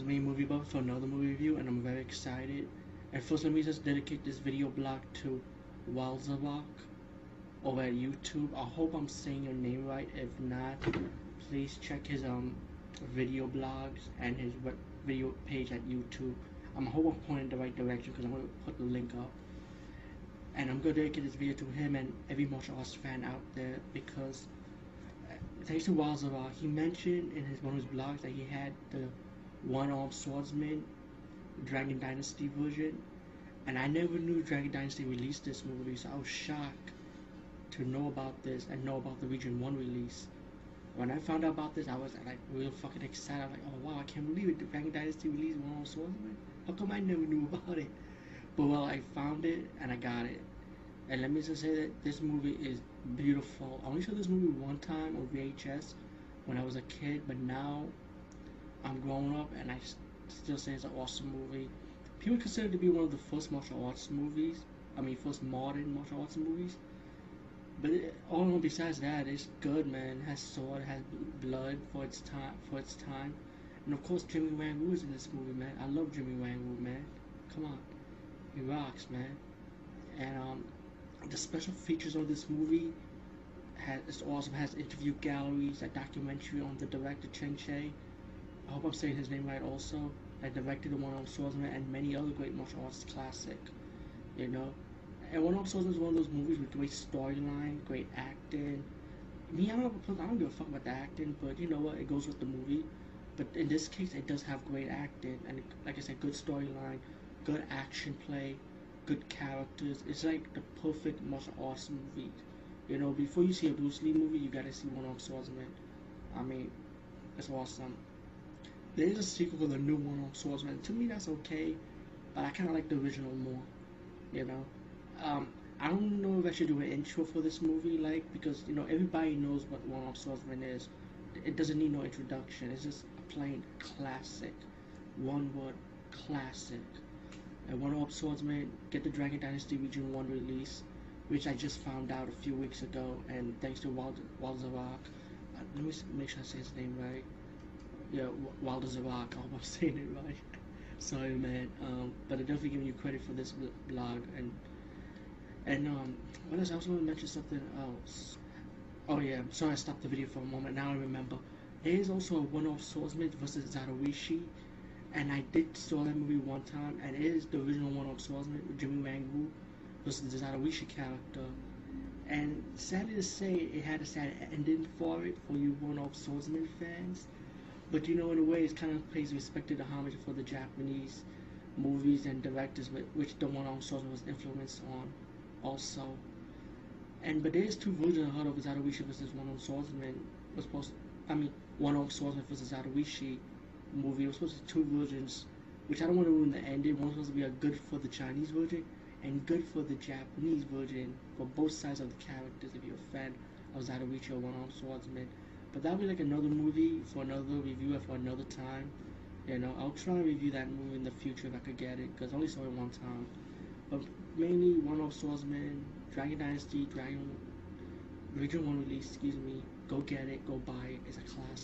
guys, me Movie Buff for another movie review and I'm very excited. And first let me just dedicate this video blog to Walzavok over at YouTube. I hope I'm saying your name right. If not, please check his um video blogs and his video page at YouTube. I'm hope I'm pointing in the right direction because I'm gonna put the link up. And I'm gonna dedicate this video to him and every martial arts fan out there because uh, thanks to Walzavok, he mentioned in his one of his blogs that he had the one-armed swordsman Dragon Dynasty version, and I never knew Dragon Dynasty released this movie, so I was shocked to know about this and know about the Region One release. When I found out about this, I was like real fucking excited. I was like, oh wow, I can't believe it! The Dragon Dynasty released one-armed swordsman. How come I never knew about it? But well, I found it and I got it. And let me just say that this movie is beautiful. I only saw this movie one time on VHS when I was a kid, but now I'm grown up and I still say it's an awesome movie. People consider it to be one of the first martial arts movies. I mean, first modern martial arts movies. But it, all in all, besides that, it's good, man. It has sword, it has blood for its time. For its time, and of course, Jimmy Wang Yu is in this movie, man. I love Jimmy Wang Yu, man. Come on, he rocks, man. And um, the special features of this movie has it's awesome. It has interview galleries, a documentary on the director Chen Cheh I hope I'm saying his name right also, that directed the One Armed Swordsman and many other great martial arts classic, you know. And One Armed Swordsman is one of those movies with great storyline, great acting. Me, I don't, I don't give a fuck about the acting, but you know what, it goes with the movie. But in this case, it does have great acting, and like I said, good storyline, good action play, good characters. It's like the perfect martial arts movie. You know, before you see a Bruce Lee movie, you gotta see One Armed Swordsman. I mean, it's awesome. There is a sequel for the new One Armed Swordsman. To me, that's okay, but I kind of like the original more. You know, um, I don't know if I should do an intro for this movie, like because you know everybody knows what One Armed Swordsman is. It doesn't need no introduction. It's just a plain classic, one word classic. And One Armed Swordsman get the Dragon Dynasty Region One release, which I just found out a few weeks ago, and thanks to Wald Walzavok. Uh, let me make sure I say his name right yeah, Wild as. I hope I'm saying it right. Sorry, man. Um, but I'm definitely giving you credit for this blog and and um, what else? I also want to mention something else. Oh yeah, sorry I stopped the video for a moment. Now I remember. There is also a one-off Swordsman versus Zatoichi, and I did saw that movie one time, and it is the original one-off Swordsman with Jimmy Wang versus the Zatoichi character. And sadly to say, it had a sad ending for it for you one-off Swordsman fans. But you know, in a way, it kind of pays respected homage for the Japanese movies and directors, which the One Armed Swordsman was influenced on, also. And but there's two versions of Zatoichi versus One Armed Swordsman. Was supposed, I mean, One Armed Swordsman versus Zatoichi movie. It was supposed to be two versions, which I don't want to ruin the ending. One was supposed to be a good for the Chinese version and good for the Japanese version for both sides of the characters. If you're a fan of Zatoichi or One Armed Swordsman. But that'll be like another movie for another review for another time. You know, I'll try to review that movie in the future if I could get it, because I only saw it one time. But mainly One Armed Swordsman, Dragon Dynasty, Dragon Region 1 release, excuse me. Go get it, go buy it. It's a classic.